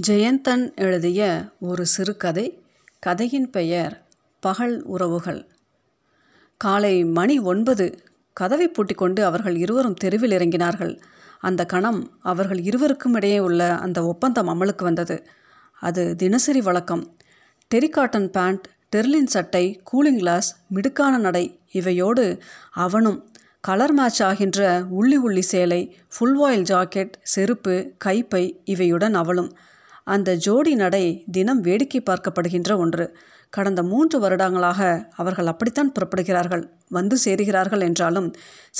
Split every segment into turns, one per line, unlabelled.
ஜெயந்தன் எழுதிய ஒரு சிறுகதை. கதையின் பெயர் பகல் உறவுகள். காலை மணி ஒன்பது. கதவை பூட்டிக்கொண்டு அவர்கள் இருவரும் தெருவில் இறங்கினார்கள். அந்த கணம் அவர்கள் இருவருக்கும் இடையே உள்ள அந்த ஒப்பந்தம் அமலுக்கு வந்தது. அது தினசரி வழக்கம். டெரிகாட்டன் பேண்ட் டெர்லின் சட்டை கூலிங் கிளாஸ் மிடுக்கான நடை இவையோடு அவனும் கலர் மேட்ச் ஆகின்ற உள்ளி உள்ளி சேலை ஃபுல் வாயில் ஜாக்கெட் செருப்பு கைப்பை இவையுடன் அவளும் அந்த ஜோடி நடை தினம் வேடிக்கை பார்க்கப்படுகின்ற ஒன்று. கடந்த மூன்று வருடங்களாக அவர்கள் அப்படித்தான் புறப்படுகிறார்கள் வந்து சேருகிறார்கள் என்றாலும்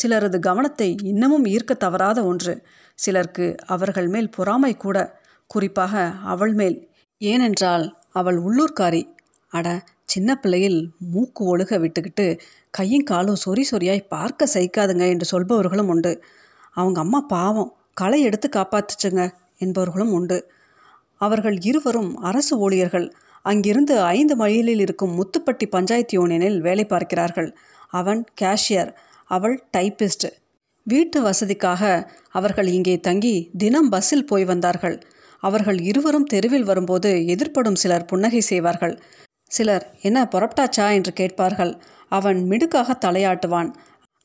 சிலரது கவனத்தை இன்னமும் ஈர்க்க தவறாத ஒன்று. சிலருக்கு அவர்கள் மேல் பொறாமை கூட. குறிப்பாக அவள் மேல். ஏனென்றால் அவள் உள்ளூர்காரி. அட சின்ன பிள்ளையில் மூக்கு ஒழுக விட்டுக்கிட்டு கையும் காலும் சொறி சொறியாய் பார்க்க சகிக்காதுங்க என்று சொல்பவர்களும் உண்டு. அவங்க அம்மா பாவம். களை எடுத்து காப்பாத்துச்சுங்க என்பவர்களும் உண்டு. அவர்கள் இருவரும் அரசு ஊழியர்கள். அங்கிருந்து ஐந்து மைலில் இருக்கும் முத்துப்பட்டி பஞ்சாயத்து யூனியனில் வேலை பார்க்கிறார்கள். அவன் கேஷியர் அவள் டைப்பிஸ்ட் வீட்டு வசதிக்காக அவர்கள் இங்கே தங்கி தினம் பஸ்ஸில் போய் வந்தார்கள். அவர்கள் இருவரும் தெருவில் வரும்போது எதிர்ப்படும் சிலர் புன்னகை செய்வார்கள். சிலர் என்ன புறப்பட்டாச்சா? என்று கேட்பார்கள். அவன் மிடுக்காக தலையாட்டுவான்.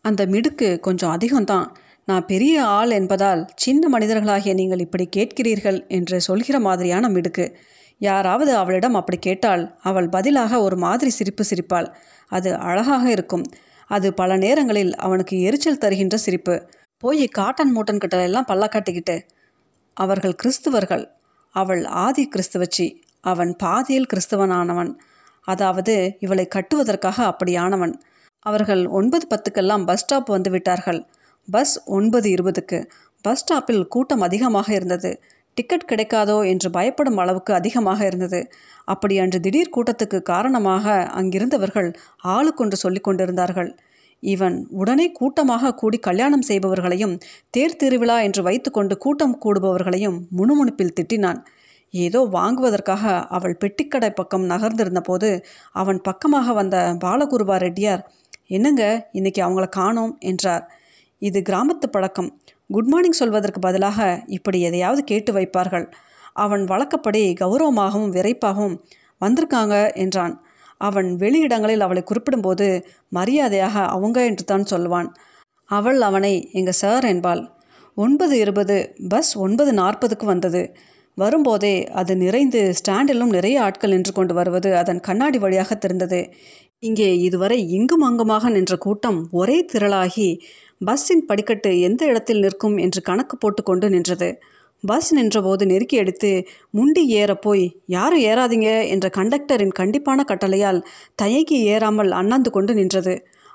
அந்த மிடுக்கு கொஞ்சம் அதிகம்தான். நான் பெரிய ஆள் என்பதால் சின்ன மனிதர்களாகிய நீங்கள் இப்படி கேட்கிறீர்கள் என்று சொல்கிற மாதிரியான மிடுக்கு. யாராவது அவளிடம் அப்படி கேட்டால் அவள் பதிலாக ஒரு மாதிரி சிரிப்பு சிரிப்பாள். அது அழகாக இருக்கும். அது பல நேரங்களில் அவனுக்கு எரிச்சல் தருகின்ற சிரிப்பு. போய் காட்டன் மூட்டன் கிட்ட எல்லாம் பல்லா காட்டிக்கிட்டு அவர்கள் கிறிஸ்துவர்கள். அவள் ஆதி கிறிஸ்துவச்சி. அவன் பாதியில் கிறிஸ்துவனானவன். அதாவது இவளை கட்டுவதற்காக அப்படியானவன். அவர்கள் ஒன்பது பத்துக்கெல்லாம் பஸ் ஸ்டாப் வந்து விட்டார்கள். பஸ் ஒன்பது இருபதுக்கு பஸ் ஸ்டாப்பில் கூட்டம் அதிகமாக இருந்தது. டிக்கெட் கிடைக்காதோ என்று பயப்படும் அளவுக்கு அதிகமாக இருந்தது. அப்படி அன்று திடீர் கூட்டத்துக்கு காரணமாக அங்கிருந்தவர்கள் ஆளுக்கொன்று சொல்லி கொண்டிருந்தார்கள். இவன் உடனே கூட்டமாக கூடி கல்யாணம் செய்பவர்களையும் தேர் திருவிழா என்று வைத்துக்கொண்டு கூட்டம் கூடுபவர்களையும் முணுமுணுப்பில் திட்டினான். ஏதோ வாங்குவதற்காக அவள் பெட்டிக்கடை பக்கம் நகர்ந்திருந்த போது அவன் பக்கமாக வந்த பாலகுருபா ரெட்டியார் என்னங்க இன்னைக்கு அவங்கள காணோம் என்றார். இது கிராமத்து பழக்கம். குட் மார்னிங் சொல்வதற்கு பதிலாக இப்படி எதையாவது கேட்டு வைப்பார்கள். அவன் வழக்கப்படி கௌரவமாகவும் விரைப்பாகவும் வந்திருக்காங்க என்றான். அவன் வெளியிடங்களில் அவளை குறிப்பிடும்போது மரியாதையாக அவங்க என்று தான் சொல்வான். அவள் அவனை எங்கள் சார் என்பாள். ஒன்பது இருபது பஸ் ஒன்பது நாற்பதுக்கு வந்தது. வரும்போதே அது நிறைந்து ஸ்டாண்டிலும் நிறைய ஆட்கள் நின்று கொண்டு வருவது அதன் கண்ணாடி வழியாக தெரிந்தது. இங்கே இதுவரை இங்கும் அங்குமாக நின்ற கூட்டம் ஒரே திரளாகி பஸ்ஸின் படிக்கட்டு எந்த இடத்தில் நிற்கும் என்று கணக்கு போட்டுக்கொண்டு நின்றது. பஸ் நின்றபோது நெருக்கி அடித்து முண்டி ஏற போய் யாரும் ஏறாதீங்க? என்ற கண்டக்டரின் கண்டிப்பான கட்டளையால் தயங்கி ஏறாமல் அண்ணாந்து கொண்டு நின்றது.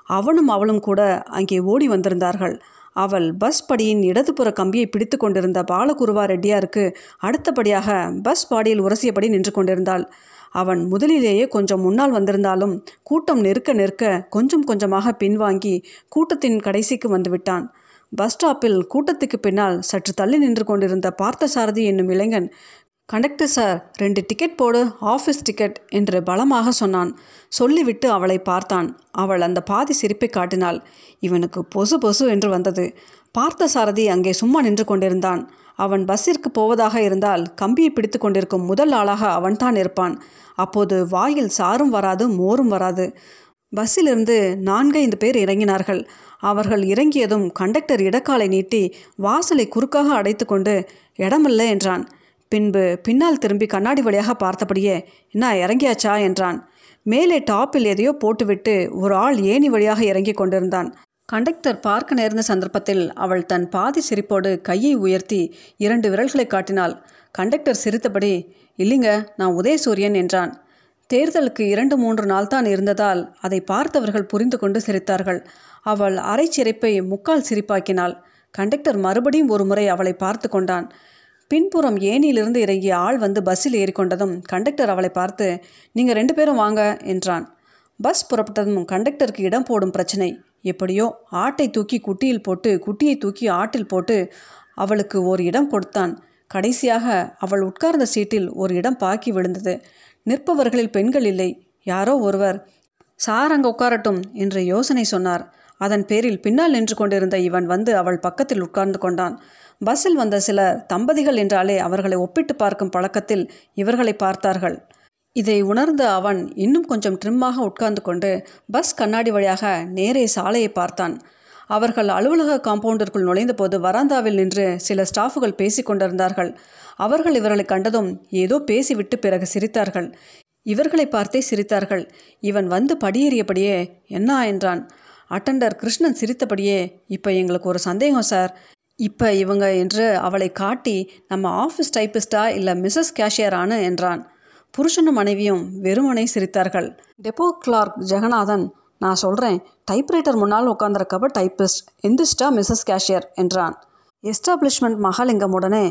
அவனும் அவளும் கூட அங்கே ஓடி வந்திருந்தார்கள். அவள் பஸ் படியின் இடதுபுற கம்பியை பிடித்து கொண்டிருந்த பாலகுருவா ரெட்டியாருக்கு அடுத்தபடியாக பஸ் பாடியில் உரசியபடி நின்று கொண்டிருந்தாள். அவன் முதலிலேயே கொஞ்சம் முன்னால் வந்திருந்தாலும் கூட்டம் நெருக்க நெருக்க கொஞ்சம் கொஞ்சமாக பின்வாங்கி கூட்டத்தின் கடைசிக்கு வந்துவிட்டான். பஸ் ஸ்டாப்பில் கூட்டத்துக்கு பின்னால் சற்று தள்ளி நின்று கொண்டிருந்த பார்த்தசாரதி என்னும் இளைஞன் கண்டக்டர் சார் ரெண்டு டிக்கெட் போடு ஆஃபீஸ் டிக்கெட் என்று பலமாக சொன்னான். சொல்லிவிட்டு அவளை பார்த்தான். அவள் அந்த பாதி சிரிப்பை காட்டினாள். இவனுக்கு பொசு பொசு என்று வந்தது. பார்த்த சாரதி அங்கே சும்மா நின்று கொண்டிருந்தான். அவன் பஸ்ஸிற்கு போவதாக இருந்தால் கம்பியை பிடித்து கொண்டிருக்கும் முதல் ஆளாக அவன்தான் இருப்பான். அப்போது வாயில் சாரும் வராது மோரும் வராது. பஸ்ஸிலிருந்து நான்கைந்து பேர் இறங்கினார்கள். அவர்கள் இறங்கியதும் கண்டக்டர் இடக்காலை நீட்டி வாசலை குறுக்காக அடைத்து கொண்டு இடமில்ல என்றான். பின்பு பின்னால் திரும்பி கண்ணாடி வழியாக பார்த்தபடியே என்ன இறங்கியாச்சா? என்றான். மேலே டாப்பில் எதையோ போட்டுவிட்டு ஒரு ஆள் ஏணி வழியாக இறங்கி கொண்டிருந்தான். கண்டக்டர் பார்க்க நேர்ந்த சந்தர்ப்பத்தில் அவள் தன் பாதி சிரிப்போடு கையை உயர்த்தி இரண்டு விரல்களை காட்டினாள். கண்டக்டர் சிரித்தபடி இல்லைங்க நான் உதயசூரியன் என்றான். தேர்தலுக்கு இரண்டு மூன்று நாள் தான் இருந்ததால் அதை பார்த்தவர்கள் புரிந்து கொண்டு சிரித்தார்கள். அவள் அரை சிரிப்பை முக்கால் சிரிப்பாக்கினாள். கண்டக்டர் மறுபடியும் ஒரு முறை அவளை பார்த்து கொண்டான். பின்புறம் ஏனியிலிருந்து இறங்கிய ஆள் வந்து பஸ்ஸில் ஏறிக்கொண்டதும் கண்டக்டர் அவளை பார்த்து நீங்கள் ரெண்டு பேரும் வாங்க என்றான். பஸ் புறப்பட்டதும் கண்டக்டருக்கு இடம் போடும் பிரச்சனை. எப்படியோ ஆட்டை தூக்கி குட்டியில் போட்டு குட்டியை தூக்கி ஆட்டில் போட்டு அவளுக்கு ஒரு இடம் கொடுத்தான். கடைசியாக அவள் உட்கார்ந்த சீட்டில் ஒரு இடம் பாக்கி விழுந்தது. நிற்பவர்களில் பெண்கள் இல்லை யாரோ ஒருவர். சார் அங்கே உட்காரட்டும் என்று யோசனை சொன்னார். அதன் பேரில் பின்னால் நின்று கொண்டிருந்த இவன் வந்து அவள் பக்கத்தில் உட்கார்ந்து கொண்டான். பஸ்ஸில் வந்த சில தம்பதிகள் என்றாலே அவர்களை ஒப்பிட்டு பார்க்கும் பழக்கத்தில் இவர்களை பார்த்தார்கள். இதை உணர்ந்த அவன் இன்னும் கொஞ்சம் ட்ரிம்மாக உட்கார்ந்து கொண்டு பஸ் கண்ணாடி வழியாக நேரே சாலையை பார்த்தான். அவர்கள் அலுவலக காம்பவுண்டிற்குள் நுழைந்தபோது வராந்தாவில் நின்று சில ஸ்டாஃபுகள் பேசிக் கொண்டிருந்தார்கள். அவர்கள் இவர்களை கண்டதும் ஏதோ பேசிவிட்டு பிறகு சிரித்தார்கள். இவர்களை பார்த்தே சிரித்தார்கள். இவன் வந்து படியேறியபடியே என்ன என்றான். அட்டண்டர் கிருஷ்ணன் சிரித்தபடியே இப்போ எங்களுக்கு ஒரு சந்தேகம் சார் இப்போ இவங்க என்று அவளை காட்டி நம்ம ஆஃபீஸ் டைப்பிஸ்டா இல்லை மிஸ்ஸஸ் கேஷியரானு என்றான். புருஷனும் மனைவியும் வெறுமனை சிரித்தார்கள். டெப்போ கிளார்க் ஜெகநாதன் நான் சொல்கிறேன் டைப்ரைட்டர் முன்னால் உட்காந்துருக்கப்ப டைப்பிஸ்ட் எந்திரிச்சிட்டா மிஸ்ஸஸ் கேஷியர் என்றான். எஸ்டாப்ளிஷ்மெண்ட் மகாலிங்கம் உடனே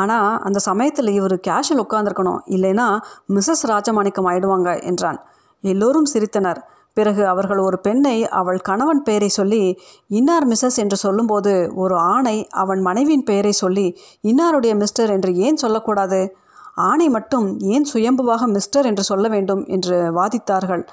ஆனால் அந்த சமயத்தில் இவர் கேஷில் உட்காந்துருக்கணும் இல்லைன்னா மிஸ்ஸஸ் ராஜமாணிக்கம் ஆயிடுவாங்க என்றான். எல்லோரும் சிரித்தனர். பிறகு அவர்கள் ஒரு பெண்ணை அவள் கணவன் பெயரை சொல்லி இன்னார் மிஸ்ஸஸ்? என்று சொல்லும்போது ஒரு ஆணை அவன் மனைவியின் பெயரை சொல்லி இன்னாருடைய மிஸ்டர் என்று ஏன் சொல்லக்கூடாது? ஆணை மட்டும் ஏன் சுயம்புவாக மிஸ்டர் என்று சொல்ல வேண்டும் என்று வாதித்தார்கள்.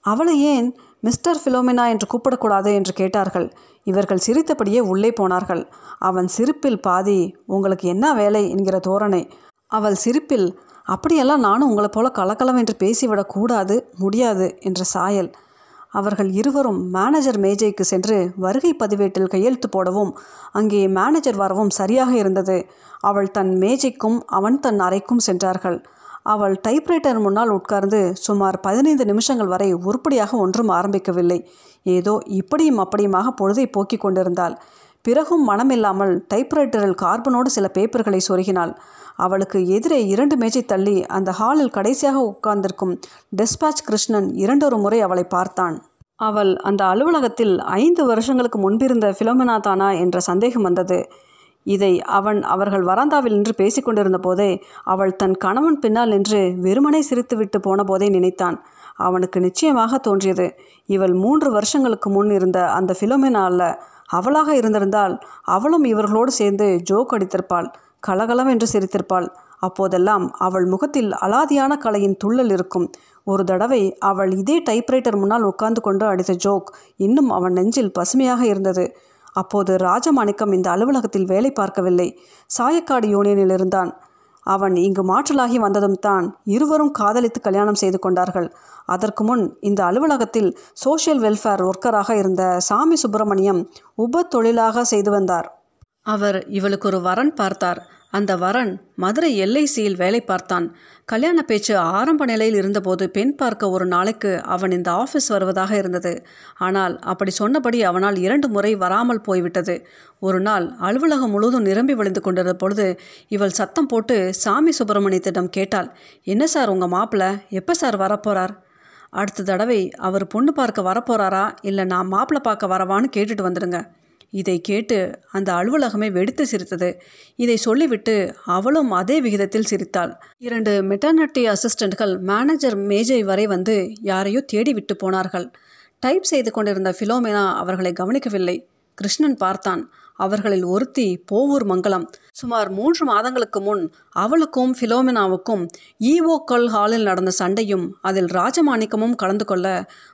அவளை ஏன் மிஸ்டர் ஃபிலோமினா என்று கூப்பிடக்கூடாது என்று கேட்டார்கள். இவர்கள் சிரித்தபடியே உள்ளே போனார்கள். அவன் சிரிப்பில் பாதி உங்களுக்கு என்ன வேலை? என்கிற தோரணை. அவள் சிரிப்பில் அப்படியெல்லாம் நானும் உங்களைப் போல கலக்கலம் என்று பேசிவிடக்கூடாது முடியாது என்ற சாயல். அவர்கள் இருவரும் மேனேஜர் மேஜைக்கு சென்று வருகை பதிவேட்டில் கையெழுத்து போடவும் அங்கே மேனேஜர் வரவும் சரியாக இருந்தது. அவள் தன் மேஜைக்கும் அவன் தன் அறைக்கும் சென்றார்கள். அவள் டைப்ரைட்டர் முன்னால் உட்கார்ந்து சுமார் பதினைந்து நிமிஷங்கள் வரை உருப்படியாக ஒன்றும் ஆரம்பிக்கவில்லை. ஏதோ இப்படியும் அப்படியுமாக பொழுதை போக்கிக் கொண்டிருந்தாள். பிறகும் மனமில்லாமல் டைப்ரைட்டரில் கார்பனோடு சில பேப்பர்களை சொருகினாள். அவளுக்கு எதிரே இரண்டு மேஜை தள்ளி அந்த ஹாலில் கடைசியாக உட்கார்ந்திருக்கும் டெஸ்பாச் கிருஷ்ணன் இரண்டொரு முறை அவளை பார்த்தான். அவள் அந்த அலுவலகத்தில் ஐந்து வருஷங்களுக்கு முன்பிருந்த ஃபிலோமினா தானா என்ற சந்தேகம் வந்தது. இதை அவன் அவர்கள் வராந்தாவில் நின்று பேசிக்கொண்டிருந்த போதே அவள் தன் கணவன் பின்னால் நின்று வெறுமனை சிரித்துவிட்டு போன போதே நினைத்தான். அவனுக்கு நிச்சயமாக தோன்றியது. இவள் மூன்று வருஷங்களுக்கு முன் இருந்த அந்த ஃபிலோமினா அல்ல அவளாக இருந்திருந்தால் அவளும் இவர்களோடு சேர்ந்து ஜோக் அடித்திருப்பாள். கலகலம் என்று சிரித்திருப்பாள். அப்போதெல்லாம் அவள் முகத்தில் அலாதியான கலையின் துள்ளல் இருக்கும். ஒரு தடவை அவள் இதே டைப்ரைட்டர் முன்னால் உட்கார்ந்து கொண்டு அடித்த ஜோக் இன்னும் அவன் நெஞ்சில் பசுமையாக இருந்தது. அப்போது ராஜமாணிக்கம் இந்த அலுவலகத்தில் வேலை பார்க்கவில்லை. சாயக்காடு யூனியனில் இருந்தான். அவன் இங்கு மாற்றலாகி வந்ததும் தான் இருவரும் காதலித்து கல்யாணம் செய்து கொண்டார்கள். அதற்கு முன் இந்த அலுவலகத்தில் சோஷியல் வெல்ஃபேர் ஒர்க்கராக இருந்த சாமி சுப்பிரமணியம் உப தொழிலாக செய்து வந்தார். அவர் இவளுக்கு ஒரு வரன் பார்த்தார். அந்த வரன் மதுரை எல்ஐசியில் வேலை பார்த்தான். கல்யாண பேச்சு ஆரம்ப நிலையில் இருந்தபோது பெண் பார்க்க ஒரு நாளைக்கு அவன் இந்த ஆஃபீஸ் வருவதாக இருந்தது. ஆனால் அப்படி சொன்னபடி அவனால் இரண்டு முறை வராமல் போய்விட்டது. ஒரு நாள் அலுவலகம் முழுவதும் நிரம்பி விழுந்து கொண்டிருந்த பொழுது இவள் சத்தம் போட்டு சாமி சுப்பிரமணியத்திடம் கேட்டாள் என்ன சார் உங்கள் மாப்பிள்ளை எப்போ சார் வரப்போகிறார் அடுத்த தடவை அவர் பொண்ணு பார்க்க வரப்போகிறாரா இல்லை நான் மாப்பிள்ளை பார்க்க வரவான்னு கேட்டுட்டு வந்துடுங்க. இதை கேட்டு அந்த அலுவலகமே வெடித்து சிரித்தது. இதை சொல்லிவிட்டு அவளும் அதே விகிதத்தில் சிரித்தாள். இரண்டு மெட்டர்னிட்டி அசிஸ்டண்ட்கள் மேனேஜர் மேஜை வரை வந்து யாரையோ தேடி விட்டு போனார்கள். டைப் செய்து கொண்டிருந்த ஃபிலோமினா அவர்களை கவனிக்கவில்லை. கிருஷ்ணன் பார்த்தான். அவர்களில் ஒருத்தி போவூர் மங்கலம். சுமார் மூன்று மாதங்களுக்கு முன் அவளுக்கும் ஃபிலோமினாவுக்கும் ஈவோக்கல் ஹாலில் நடந்த சண்டையும் அதில் ராஜமாணிக்கமும் கலந்து கொள்ள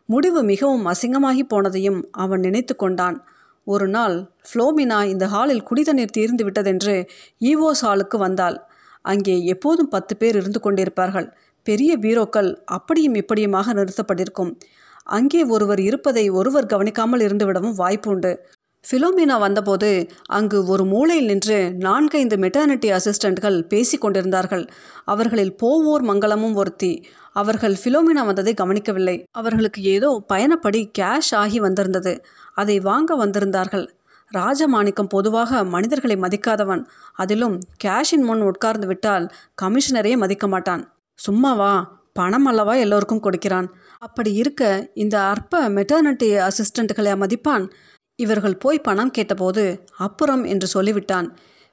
முடிவு மிகவும் அசிங்கமாகி போனதையும் அவன் நினைத்து கொண்டான். ஒரு நாள் ஃப்ளோமினா இந்த ஹாலில் குடிதண்ணீர் தீர்ந்து விட்டதென்று ஈவோஸ் ஹாலுக்கு வந்தாள். அங்கே எப்போதும் பத்து பேர் இருந்து கொண்டிருப்பார்கள். பெரிய பீரோக்கள் அப்படியும் இப்படியுமாக நிறுத்தப்பட்டிருக்கும். அங்கே ஒருவர் இருப்பதை ஒருவர் கவனிக்காமல் இருந்துவிடவும் வாய்ப்பு உண்டு ஃபிலோமினா வந்தபோது அங்கு ஒரு மூலையில் நின்று நான்கைந்து மெட்டர்னிட்டி அசிஸ்டண்ட்கள் பேசி கொண்டிருந்தார்கள் அவர்களில் போவோர் மங்களமும் ஒருத்தி. அவர்கள் ஃபிலோமினா வந்ததை கவனிக்கவில்லை. அவர்களுக்கு ஏதோ பயணப்படி கேஷ் ஆகி வந்திருந்தது. அதை வாங்க வந்திருந்தார்கள். ராஜமாணிக்கம் பொதுவாக மனிதர்களை மதிக்காதவன். அதிலும் கேஷின் முன் உட்கார்ந்து விட்டால் கமிஷனரையே மதிக்க மாட்டான். சும்மாவா பணம் அல்லவா எல்லோருக்கும் கொடுக்கிறான்? அப்படி இருக்க இந்த அற்ப மெட்டர்னிட்டி அசிஸ்டண்ட்களை மதிப்பான். இவர்கள் போய் பணம் கேட்டபோது அப்புறம் என்று சொல்லிவிட்டான்.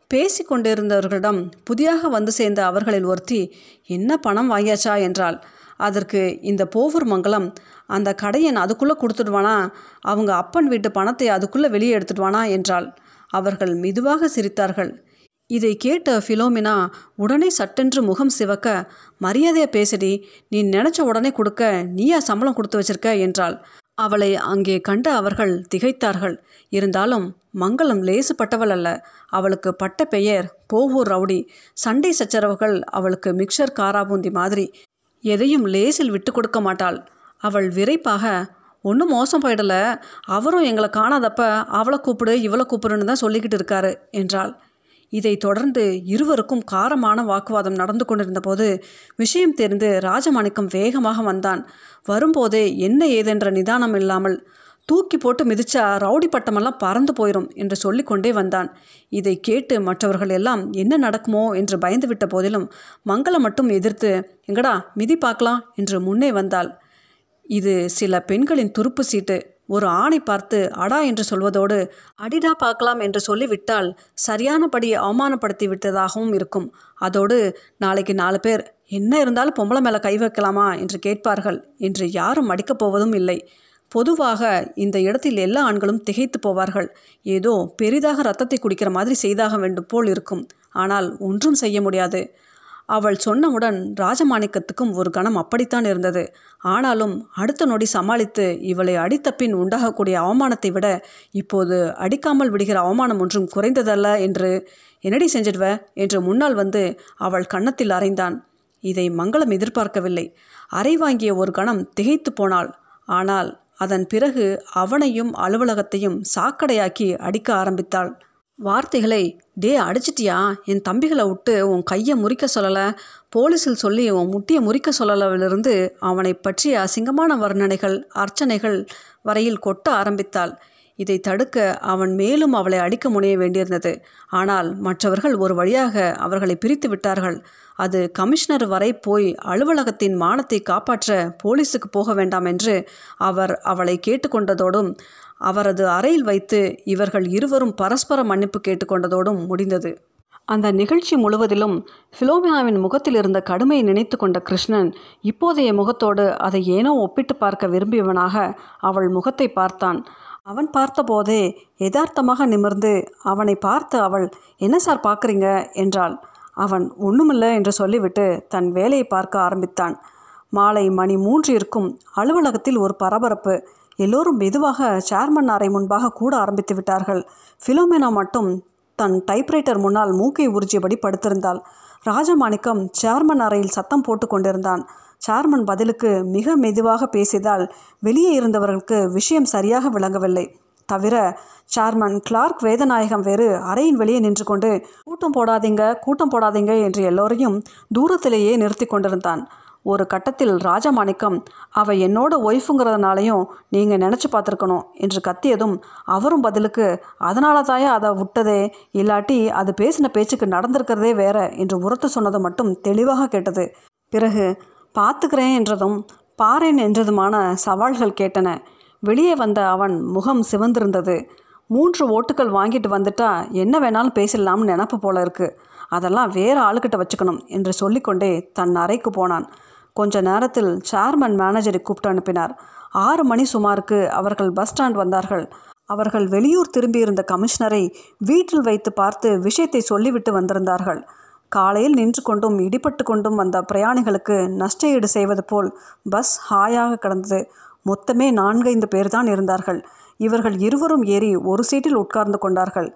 பேசி கொண்டிருந்தவர்களிடம் புதியாக வந்து சேர்ந்த அவர்களில் ஒருத்தி என்ன பணம் வாங்கியாச்சா? என்றாள். அதற்கு இந்த போவூர் மங்கலம் அந்த கடையன் அதுக்குள்ளே கொடுத்துடுவானா? அவங்க அப்பன் வீட்டு பணத்தை அதுக்குள்ளே வெளியே எடுத்துடுவானா? என்றாள். அவர்கள் மெதுவாக சிரித்தார்கள். இதை கேட்ட ஃபிலோமினா உடனே சட்டென்று முகம் சிவக்க மரியாதையாக பேசடி. நீ நினச்ச உடனே கொடுக்க நீயா சம்பளம் கொடுத்து வச்சிருக்க? என்றாள். அவளை அங்கே கண்ட அவர்கள் திகைத்தார்கள். இருந்தாலும் மங்களம் லேசுப்பட்டவள் அல்ல. அவளுக்கு பட்ட பெயர் போவூர் ரவுடி. சண்டை சச்சரவுகள் அவளுக்கு மிக்சர் காராபூந்தி மாதிரி. எதையும் லேசில் விட்டு கொடுக்க மாட்டாள். அவள் விரைப்பாக ஒன்றும் மோசம் போயிடலை. அவரும் எங்களை காணாதப்ப அவளை கூப்பிடு இவளை கூப்பிடுன்னு தான் சொல்லிக்கிட்டு இருக்காரு என்றாள். இதை தொடர்ந்து இருவருக்கும் காரமான வாக்குவாதம் நடந்து கொண்டிருந்த போது விஷயம் தெரிந்து ராஜமாணிக்கம் வேகமாக வந்தான். வரும்போதே என்ன ஏதென்ற நிதானம் இல்லாமல் தூக்கி போட்டு மிதிச்சா ரவுடி பட்டமெல்லாம் பறந்து போயிடும் என்று சொல்லிக்கொண்டே வந்தான். இதை கேட்டு மற்றவர்கள் எல்லாம் என்ன நடக்குமோ என்று பயந்துவிட்ட போதிலும் மங்களம் மட்டும் எதிர்த்து எங்கடா மிதி பார்க்கலாம் என்று முன்னே வந்தாள். இது சில பெண்களின் துருப்பு சீட்டு. ஒரு ஆணை பார்த்து அடா என்று சொல்வதோடு அடிடா பார்க்கலாம் என்று சொல்லிவிட்டால் சரியானபடி அவமானப்படுத்தி விட்டதாகவும் இருக்கும். அதோடு நாளைக்கு நாலு பேர் என்ன இருந்தாலும் பொம்பளை மேலே கை வைக்கலாமா என்று கேட்பார்கள். என்று யாரும் அடிக்கப் போவதும் இல்லை. பொதுவாக இந்த இடத்தில் எல்லா ஆண்களும் திகைத்து போவார்கள். ஏதோ பெரிதாக ரத்தத்தை குடிக்கிற மாதிரி செய்தாக வேண்டும் போல் இருக்கும். ஆனால் ஒன்றும் செய்ய முடியாது. அவள் சொன்னவுடன் ராஜமாணிக்கத்துக்கும் ஒரு கணம் அப்படித்தான் இருந்தது. ஆனாலும் அடுத்த நொடி சமாளித்து இவளை அடித்த பின் உண்டாகக்கூடிய அவமானத்தை விட இப்போது அடிக்காமல் விடுகிற அவமானம் ஒன்றும் குறைந்ததல்ல என்று என்னடி செஞ்சிடுவ? என்று முன்னால் வந்து அவள் கன்னத்தில் அறைந்தான். இதை மங்களம் எதிர்பார்க்கவில்லை. அறை வாங்கிய ஒரு கணம் திகைத்து போனாள். ஆனால் அதன் பிறகு அவனையும் அலுவலகத்தையும் சாக்கடையாக்கி அடிக்க ஆரம்பித்தாள். வார்த்தைகளை டே அடிச்சிட்டியா? என் தம்பிகளை விட்டு உன் கையை முறிக்க சொல்லலை. போலீஸில் சொல்லி உன் முட்டியை முறிக்க சொல்லலவிலிருந்து அவனை பற்றிய அசிங்கமான வர்ணனைகள் அர்ச்சனைகள் வரையில் கொட்ட ஆரம்பித்தாள். இதை தடுக்க அவன் மேலும் அவளை அடிக்க முனைய வேண்டியிருந்தது. ஆனால் மற்றவர்கள் ஒரு வழியாக அவர்களை பிரித்து விட்டார்கள். அது கமிஷனர் வரை போய் அலுவலகத்தின் மானத்தை காப்பாற்ற போலீஸுக்கு போக வேண்டாம் என்று அவர் அவளை கேட்டுக்கொண்டதோடும் அவரது அறையில் வைத்து இவர்கள் இருவரும் பரஸ்பர மன்னிப்பு கேட்டுக்கொண்டதோடும் முடிந்தது. அந்த நிகழ்ச்சி முழுவதிலும் ஃபிலோமினாவின் முகத்தில் இருந்த கடுமையை நினைத்து கொண்ட கிருஷ்ணன் இப்போதைய முகத்தோடு அதை ஏனோ ஒப்பிட்டு பார்க்க விரும்பியவனாக அவள் முகத்தை பார்த்தான். அவன் பார்த்தபோதே யதார்த்தமாக நிமிர்ந்து அவனை பார்த்து அவள் என்ன சார் பார்க்குறீங்க? என்றாள். அவன் ஒன்றுமில்லை என்று சொல்லிவிட்டு தன் வேலையை பார்க்க ஆரம்பித்தான். மாலை மணி மூன்று இருக்கும் அலுவலகத்தில் ஒரு பரபரப்பு எல்லோரும் மெதுவாக சேர்மன் அறை முன்பாக கூட ஆரம்பித்து விட்டார்கள். ஃபிலோமினா மட்டும் தன் டைப்ரைட்டர் முன்னால் மூக்கை உறிஞ்சியபடி படுத்திருந்தாள். ராஜமாணிக்கம் சேர்மன் அறையில் சத்தம் போட்டு கொண்டிருந்தான். சேர்மன் பதிலுக்கு மிக மெதுவாக பேசியதால் வெளியே இருந்தவர்களுக்கு விஷயம் சரியாக விளங்கவில்லை. தவிர சேர்மன் கிளார்க் வேதநாயகம் வேறு அறையின் வெளியே நின்று கொண்டு கூட்டம் போடாதீங்க கூட்டம் போடாதீங்க என்று எல்லோரையும் தூரத்திலேயே நிறுத்தி கொண்டிருந்தான். ஒரு கட்டத்தில் ராஜமாணிக்கம் அவ என்னோட ஒய்ஃபுங்கிறதுனாலையும் நீங்கள் நினச்சி பார்த்துருக்கணும் என்று கத்தியதும் அவரும் பதிலுக்கு அதனால தாயா அதை விட்டதே? இல்லாட்டி அது பேசின பேச்சுக்கு நடந்திருக்கிறதே வேற என்று உரத்து சொன்னது மட்டும் தெளிவாக கேட்டது. பிறகு பார்த்துக்கிறேன் என்றதும் பாறேன் என்றதுமான சவால்கள் கேட்டன. வெளியே வந்த அவன் முகம் சிவந்திருந்தது. மூன்று ஓட்டுகள் வாங்கிட்டு வந்துட்டா என்ன வேணாலும் பேசிடலாம்னு நினப்பு போல இருக்கு. அதெல்லாம் வேறு ஆளுக்கிட்ட வச்சுக்கணும் என்று சொல்லிக்கொண்டே தன் அறைக்கு போனான். கொஞ்ச நேரத்தில் சேர்மன் மேனேஜரை கூப்பிட்டு அனுப்பினார். ஆறு மணி சுமாருக்கு அவர்கள் பஸ் ஸ்டாண்ட் வந்தார்கள். அவர்கள் வெளியூர் திரும்பியிருந்த கமிஷனரை வீட்டில் வைத்து பார்த்து விஷயத்தை சொல்லிவிட்டு வந்திருந்தார்கள். காலையில் நின்று கொண்டும் இடிபட்டு கொண்டும் வந்த பிரயாணிகளுக்கு நஷ்ட ஈடு செய்வது போல் பஸ் ஹாயாக கிடந்தது. மொத்தமே நான்கைந்து பேர் தான் இருந்தார்கள். இவர்கள் இருவரும் ஏறி ஒரு சீட்டில் உட்கார்ந்து கொண்டார்கள்.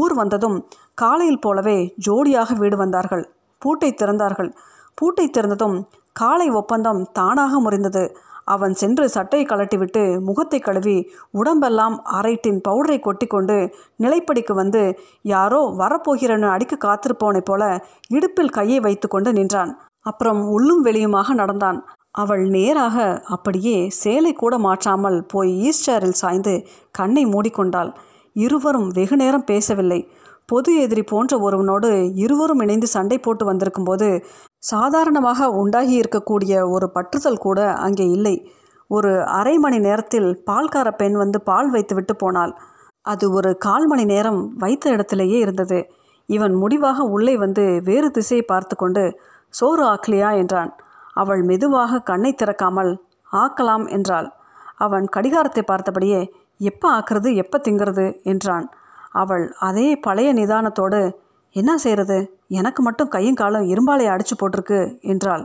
ஊர் வந்ததும் காலையில் போலவே ஜோடியாக வீடு வந்தார்கள். பூட்டை திறந்தார்கள். பூட்டை திறந்ததும் காலை ஒப்பந்தம் தானாக முறிந்தது. அவன் சென்று சட்டையை கலட்டிவிட்டு முகத்தை கழுவி உடம்பெல்லாம் அரைட்டின் பவுடரை கொட்டிக்கொண்டு நிலைப்படிக்கு வந்து யாரோ வரப்போகிறன்னு அடிக்க காத்திருப்பவனைப் போல இடுப்பில் கையை வைத்துக்கொண்டு நின்றான். அப்புறம் உள்ளும் வெளியுமாக நடந்தான். அவள் நேராக அப்படியே சேலை கூட மாற்றாமல் போய் ஈஸ்டரில் சாய்ந்து கண்ணை மூடிக்கொண்டாள். இருவரும் வெகு நேரம் பேசவில்லை. பொது எதிரி போன்ற ஒருவனோடு இருவரும் இணைந்து சண்டை போட்டு வந்திருக்கும்போது சாதாரணமாக உண்டாகி இருக்கக்கூடிய ஒரு பற்றுதல் கூட அங்கே இல்லை. ஒரு அரை மணி நேரத்தில் பால்கார பெண் வந்து பால் வைத்து விட்டு போனாள். அது ஒரு கால் மணி நேரம் வைத்த இடத்திலேயே இருந்தது. இவன் முடிவாக உள்ளே வந்து வேறு திசையை பார்த்து கொண்டு சோறு ஆக்கலியா? என்றான். அவள் மெதுவாக கண்ணை திறக்காமல் ஆக்கலாம் என்றாள். அவன் கடிகாரத்தை பார்த்தபடியே எப்போ ஆக்குறது? எப்போ திங்கிறது? என்றான். அவள் அதே பழைய நிதானத்தோடு என்ன செய்கிறது எனக்கு மட்டும் கையும் காலம் இரும்பாலை அடிச்சு போட்டிருக்கு என்றாள்.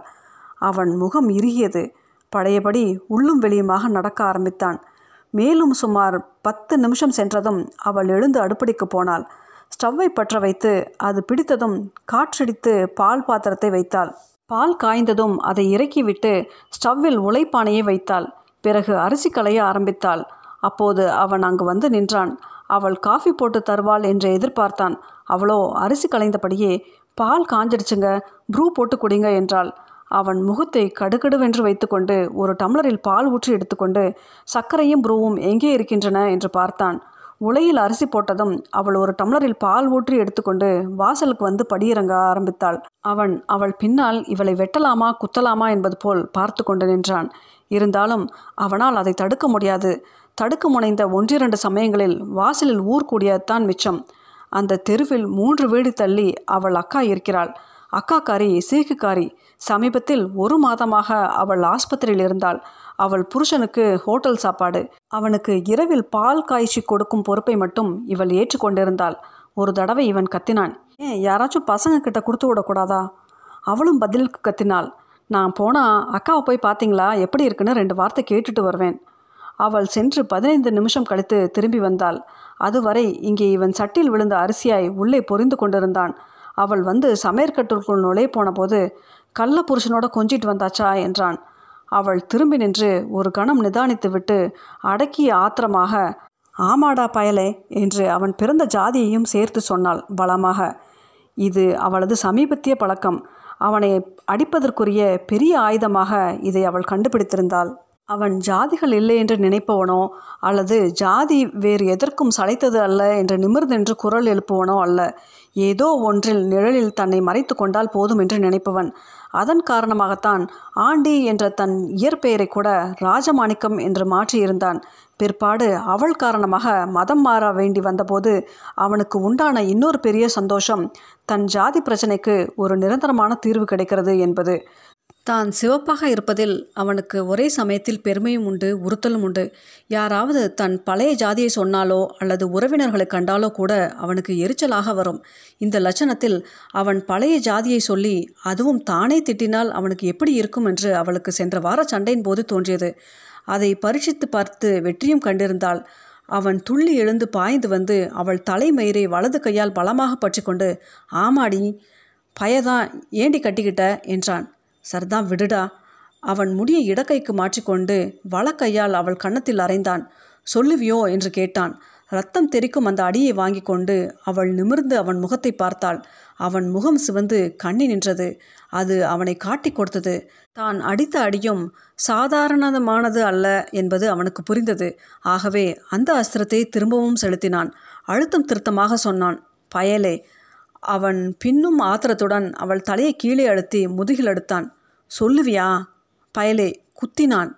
அவன் முகம் இறுகியது. பழையபடி உள்ளும் வெளியுமாக நடக்க ஆரம்பித்தான். மேலும் சுமார் பத்து நிமிஷம் சென்றதும் அவள் எழுந்து அடுப்படிக்கு போனாள். ஸ்டவ்வை பற்ற வைத்து அது பிடித்ததும் காற்றடித்து பால் பாத்திரத்தை வைத்தாள். பால் காய்ந்ததும் அதை இறக்கிவிட்டு ஸ்டவ்வில் உலைப்பானையை வைத்தாள். பிறகு அரிசி களைய ஆரம்பித்தாள். அப்போது அவன் அங்கு வந்து நின்றான். அவள் காஃபி போட்டு தருவாள் என்று எதிர்பார்த்தான். அவளோ அரிசி களைந்தபடியே பால் காஞ்சிடுச்சுங்க ப்ரூ போட்டு குடிங்க என்றாள். அவன் முகத்தை கடுகடுவென்று வைத்துக்கொண்டு ஒரு டம்ளரில் பால் ஊற்றி எடுத்துக்கொண்டு சர்க்கரையும் ப்ரூவும் எங்கே இருக்கின்றன என்று பார்த்தான். உலையில் அரிசி போட்டதும் அவள் ஒரு டம்ளரில் பால் ஊற்றி எடுத்துக்கொண்டு வாசலுக்கு வந்து படியிறங்க ஆரம்பித்தாள். அவன் அவள் பின்னால் இவளை வெட்டலாமா குத்தலாமா? என்பது போல் பார்த்து கொண்டு நின்றான். இருந்தாலும் அவனால் அதை தடுக்க முடியாது. தடுக்க முனைந்த ஒன்றிரண்டு சமயங்களில் வாசலில் ஊர் கூடியத்தான் மிச்சம். அந்த தெருவில் மூன்று வீடு தள்ளி அவள் அக்கா இருக்கிறாள். அக்காக்காரி சீக்குக்காரி சமீபத்தில் ஒரு மாதமாக அவள் ஆஸ்பத்திரியில் இருந்தாள். அவள் புருஷனுக்கு ஹோட்டல் சாப்பாடு. அவனுக்கு இரவில் பால் காய்ச்சி கொடுக்கும் பொறுப்பை மட்டும் இவள் ஏற்றுக்கொண்டிருந்தாள். ஒரு தடவை இவன் கத்தினான். ஏன் யாராச்சும் பசங்க கிட்ட கொடுத்து விடக்கூடாதா? அவளும் பதிலுக்கு கத்தினாள். நான் போனால் அக்காவை போய் பார்த்தீங்களா? எப்படி இருக்குன்னு ரெண்டு வார்த்தை கேட்டுட்டு வருவேன். அவள் சென்று பதினைந்து நிமிஷம் கழித்து திரும்பி வந்தாள். அதுவரை இங்கே இவன் சட்டில் விழுந்த அரிசியாய் உள்ளே பொரிந்து கொண்டிருந்தான். அவள் வந்து சமையற்கட்டுக்குள் நுழைய போனபோது கள்ள புருஷனோட கொஞ்சிட்டு வந்தாச்சா? என்றான். அவள் திரும்பி நின்று ஒரு கணம் நிதானித்து விட்டு அடக்கிய ஆத்திரமாக ஆமாடா பயலே என்று அவன் பிறந்த ஜாதியையும் சேர்த்து சொன்னாள் பலமாக. இது அவளது சமீபத்திய பழக்கம். அவனை அடிப்பதற்குரிய பெரிய ஆயுதமாக இதை அவள் கண்டுபிடித்திருந்தாள். அவன் ஜாதிகள் இல்லை என்று நினைப்பவனோ அல்லது ஜாதி வேறு எதற்கும் சளைத்தது அல்ல என்று நிமிர்ந்தென்று குரல் எழுப்புவனோ அல்ல. ஏதோ ஒன்றில் நிழலில் தன்னை மறைத்து கொண்டால் போதும் என்று நினைப்பவன். அதன் காரணமாகத்தான் ஆண்டி என்ற தன் இயற்பெயரை கூட ராஜமாணிக்கம் என்று மாற்றியிருந்தான். பிற்பாடு அவள் காரணமாக மதம் மாற வேண்டி வந்தபோது அவனுக்கு உண்டான இன்னொரு பெரிய சந்தோஷம் தன் ஜாதி பிரச்சனைக்கு ஒரு நிரந்தரமான தீர்வு கிடைக்கிறது என்பது. தான் சிவப்பாக இருப்பதில் அவனுக்கு ஒரே சமயத்தில் பெருமையும் உண்டு உறுத்தலும் உண்டு. யாராவது தன் பழைய ஜாதியை சொன்னாலோ அல்லது உறவினர்களை கண்டாலோ கூட அவனுக்கு எரிச்சலாக வரும். இந்த லட்சணத்தில் அவன் பழைய ஜாதியை சொல்லி அதுவும் தானே திட்டினால் அவனுக்கு எப்படி இருக்கும் என்று அவளுக்கு சென்ற வார சண்டையின் போது தோன்றியது. அதை பரீட்சித்து பார்த்து வெற்றியும் கண்டிருந்தாள். அவன் துள்ளி எழுந்து பாய்ந்து வந்து அவள் தலைமயிரை வலது கையால் பலமாக பற்றி கொண்டு ஆமாடி பயதான் ஏண்டி கட்டிக்கிட்ட? என்றான். சரிதான் விடுடா. அவன் முடியை இடக்கைக்கு மாற்றிக்கொண்டு வலக்கையால் அவள் கன்னத்தில் அறைந்தான். சொல்லுவியோ என்று கேட்டான். ரத்தம் தெறிக்கும் அந்த அடியை வாங்கி கொண்டு அவள் நிமிர்ந்து அவன் முகத்தை பார்த்தாள். அவன் முகம் சிவந்து கண்ணி நின்றது. அது அவனை காட்டி கொடுத்தது. தான் அடித்த அடியும் சாதாரணமானது அல்ல என்பது அவனுக்கு புரிந்தது. ஆகவே அந்த அஸ்திரத்தை திரும்பவும் செலுத்தினான். அழுத்தம் திருத்தமாக சொன்னான். பயலே. அவன் பின்னும் ஆத்திரத்துடன் அவள் தலையை கீழே அழுத்தி முதுகில் அடுத்தான் சொல்லுவியா? பயலே குத்தினான்.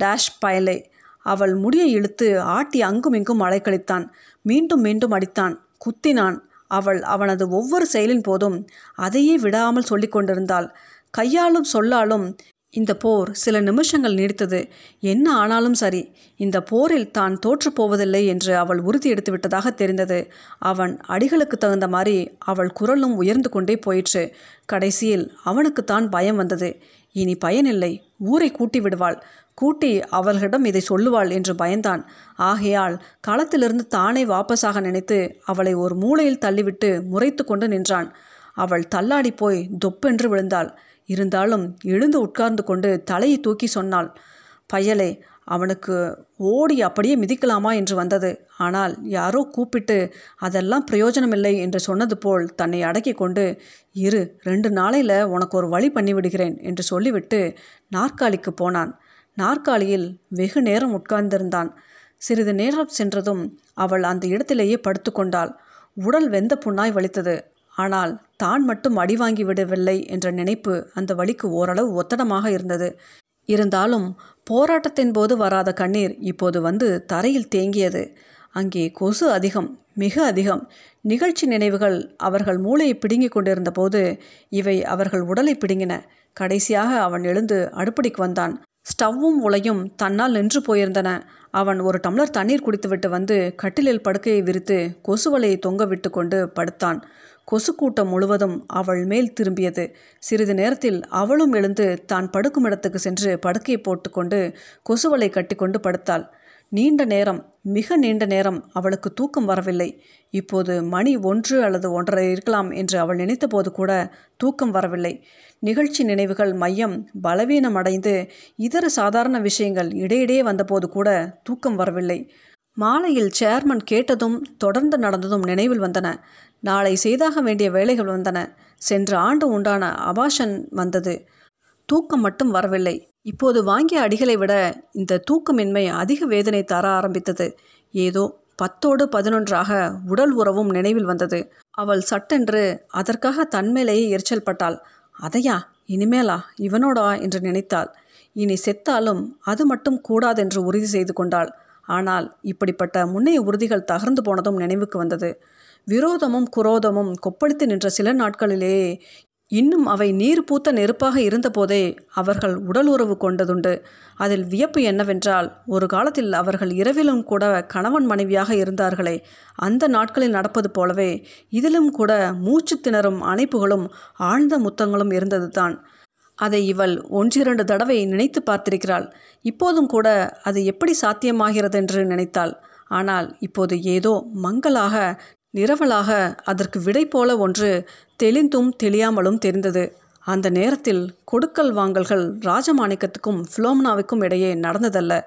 டேஷ் பயலே அவள் முடியை இழுத்து ஆட்டி அங்கும் இங்கும் அலைக்கழித்தான். மீண்டும் மீண்டும் அடித்தான். குத்தினான். அவள் அவனது ஒவ்வொரு செயலின் போதும் அதையே விடாமல் சொல்லிக் கொண்டிருந்தாள் கையாலும் சொல்லாலும் இந்த போர் சில நிமிஷங்கள் நீடித்தது. என்ன ஆனாலும் சரி இந்த போரில் தான் தோற்று போவதில்லை என்று அவள் உறுதி எடுத்து விட்டதாக தெரிந்தது. அவன் அடிகளுக்கு தகுந்த மாதிரி அவள் குரலும் உயர்ந்து கொண்டே போயிற்று. கடைசியில் அவனுக்குத்தான் பயம் வந்தது. இனி பயனில்லை ஊரை கூட்டி விடுவாள். கூட்டி அவர்களிடம் இதை சொல்லுவாள் என்று பயந்தான். ஆகையால் களத்திலிருந்து தானே வாபஸாக நினைத்து அவளை ஒரு மூலையில் தள்ளிவிட்டு முறைத்து கொண்டு நின்றான். அவள் தள்ளாடி போய் தொப்பென்று விழுந்தாள். இருந்தாலும் எழுந்து உட்கார்ந்து கொண்டு தலையை தூக்கி சொன்னாள். பயலே அவனுக்கு ஓடி அப்படியே மிதிக்கலாமா? என்று வந்தது. ஆனால் யாரோ கூப்பிட்டு அதெல்லாம் பிரயோஜனமில்லை என்று சொன்னது போல் தன்னை அடக்கி கொண்டு இரு ரெண்டு நாளையில் உனக்கு ஒரு வழி பண்ணிவிடுகிறேன் என்று சொல்லிவிட்டு நாற்காலிக்கு போனான். நாற்காலியில் வெகு நேரம் உட்கார்ந்திருந்தான். சிறிது நேரம் சென்றதும் அவள் அந்த இடத்திலேயே படுத்து கொண்டாள். உடல் வெந்த புண்ணாய் வலித்தது. ஆனால் தான் மட்டும் அடி வாங்கி விடவில்லை என்ற நினைப்பு அந்த வழிக்கு ஓரளவு ஒத்தடமாக இருந்தது. இருந்தாலும் போராட்டத்தின் போது வராத கண்ணீர் இப்போது வந்து தரையில் தேங்கியது. அங்கே கொசு அதிகம் மிக அதிகம். நிகழ்ச்சி நினைவுகள் அவர்கள் மூளையை பிடுங்கிக் கொண்டிருந்த போது இவை அவர்கள் உடலை பிடுங்கின. கடைசியாக அவன் எழுந்து அடுப்படிக்கு வந்தான். ஸ்டவ்வும் உலையும் தன்னால் நின்று போயிருந்தன. அவன் ஒரு டம்ளர் தண்ணீர் குடித்துவிட்டு வந்து கட்டிலில் படுக்கையை விரித்து கொசுவலையை தொங்க விட்டு கொண்டு படுத்தான். கொசு கூட்டம் முழுவதும் அவள் மேல் திரும்பியது. சிறிது நேரத்தில் அவளும் எழுந்து தான் படுக்கும் இடத்துக்கு சென்று படுக்கையை போட்டுக்கொண்டு கொசுவலை கட்டிக்கொண்டு படுத்தாள். நீண்ட நேரம் மிக நீண்ட நேரம் அவளுக்கு தூக்கம் வரவில்லை. இப்போது மணி ஒன்று அல்லது ஒன்றரை இருக்கலாம் என்று அவள் நினைத்தபோது கூட தூக்கம் வரவில்லை. நிகழ்ச்சி நினைவுகள் மையம் பலவீனமடைந்து இதர சாதாரண விஷயங்கள் இடையிடையே வந்தபோது கூட தூக்கம் வரவில்லை. மாலையில் சேர்மன் கேட்டதும் தொடர்ந்து நடந்ததும் நினைவில் வந்தன. நாளை செய்தாக வேண்டிய வேலைகள் வந்தன. சென்ற ஆண்டு உண்டான அபாஷன் வந்தது. தூக்கம் மட்டும் வரவில்லை. இப்போது வாங்கிய அடிகளை விட இந்த தூக்கமின்மை அதிக வேதனை தர ஆரம்பித்தது. ஏதோ பத்தோடு பதினொன்றாக உடல் உறவும் நினைவில் வந்தது. அவள் சட்டென்று அதற்காக தன்மேலேயே எரிச்சல் பட்டாள். அதையா இனிமேலா இவனோடா என்று நினைத்தாள். இனி செத்தாலும் அது மட்டும் கூடாதென்று உறுதி செய்து கொண்டாள். ஆனால் இப்படிப்பட்ட முன்னைய உறுதிகள் தகர்ந்து போனதும் நினைவுக்கு வந்தது. விரோதமும் குரோதமும் கொப்பளித்து நின்ற சில நாட்களிலே இன்னும் அவை நீர் பூத்த நெருப்பாக இருந்தபோதே அவர்கள் உடல் உறவு கொண்டதுண்டு. அதில் வியப்பு என்னவென்றால் ஒரு காலத்தில் அவர்கள் இரவிலும் கூட கணவன் மனைவியாக இருந்தார்களே அந்த நாட்களில் நடப்பது போலவே இதிலும் கூட மூச்சு திணறும் அணைப்புகளும் ஆழ்ந்த முத்தங்களும் இருந்தது தான் அதை இவள் ஒன்றிரண்டு தடவை நினைத்து பார்த்திருக்கிறாள். இப்போதும் கூட அது எப்படி சாத்தியமாகிறது என்று நினைத்தாள். ஆனால் இப்போது ஏதோ மங்களாக நிரவலாக அதற்கு விடை போல ஒன்று தெளிந்தும் தெளியாமலும் தெரிந்தது. அந்த நேரத்தில் கொடுக்கல் வாங்கல்கள் ராஜமாணிக்கத்துக்கும் ஃபிலோம்னாவுக்கும் இடையே நடந்ததல்ல.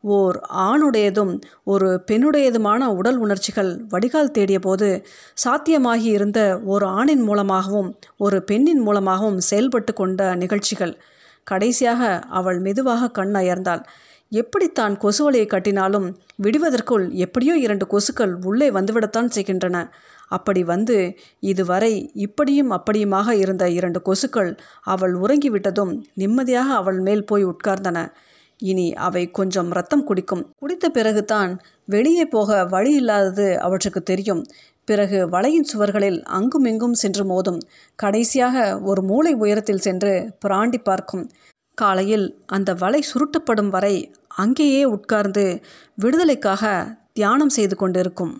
ஓர் ஆணுடையதும் ஒரு பெண்ணுடையதுமான உடல் உணர்ச்சிகள் வடிகால் தேடிய போது சாத்தியமாகி இருந்த ஒரு ஆணின் மூலமாகவும் ஒரு பெண்ணின் மூலமாகவும் செயல்பட்டு கொண்ட நிகழ்ச்சிகள். கடைசியாக அவள் மெதுவாக கண் அயர்ந்தாள். எப்படித்தான் கொசுவலையை கட்டினாலும் விடுவதற்குள் எப்படியோ இரண்டு கொசுக்கள் உள்ளே வந்துவிடத்தான் செய்கின்றன. அப்படி வந்து இதுவரை இப்படியும் அப்படியுமாக இருந்த இரண்டு கொசுக்கள் அவள் உறங்கிவிட்டதும் நிம்மதியாக அவள் மேல் போய் உட்கார்ந்தன. இனி அவை கொஞ்சம் ரத்தம் குடிக்கும். குடித்த பிறகுதான் வெளியே போக வழி இல்லாதது அவற்றுக்கு தெரியும். பிறகு வலையின் சுவர்களில் அங்குமிங்கும் சென்று மோதும். கடைசியாக ஒரு மூளை உயரத்தில் சென்று பிராண்டி பார்க்கும். காலையில் அந்த வலை சுருட்டப்படும் வரை அங்கேயே உட்கார்ந்து விடுதலைக்காக தியானம் செய்து கொண்டிருக்கும்.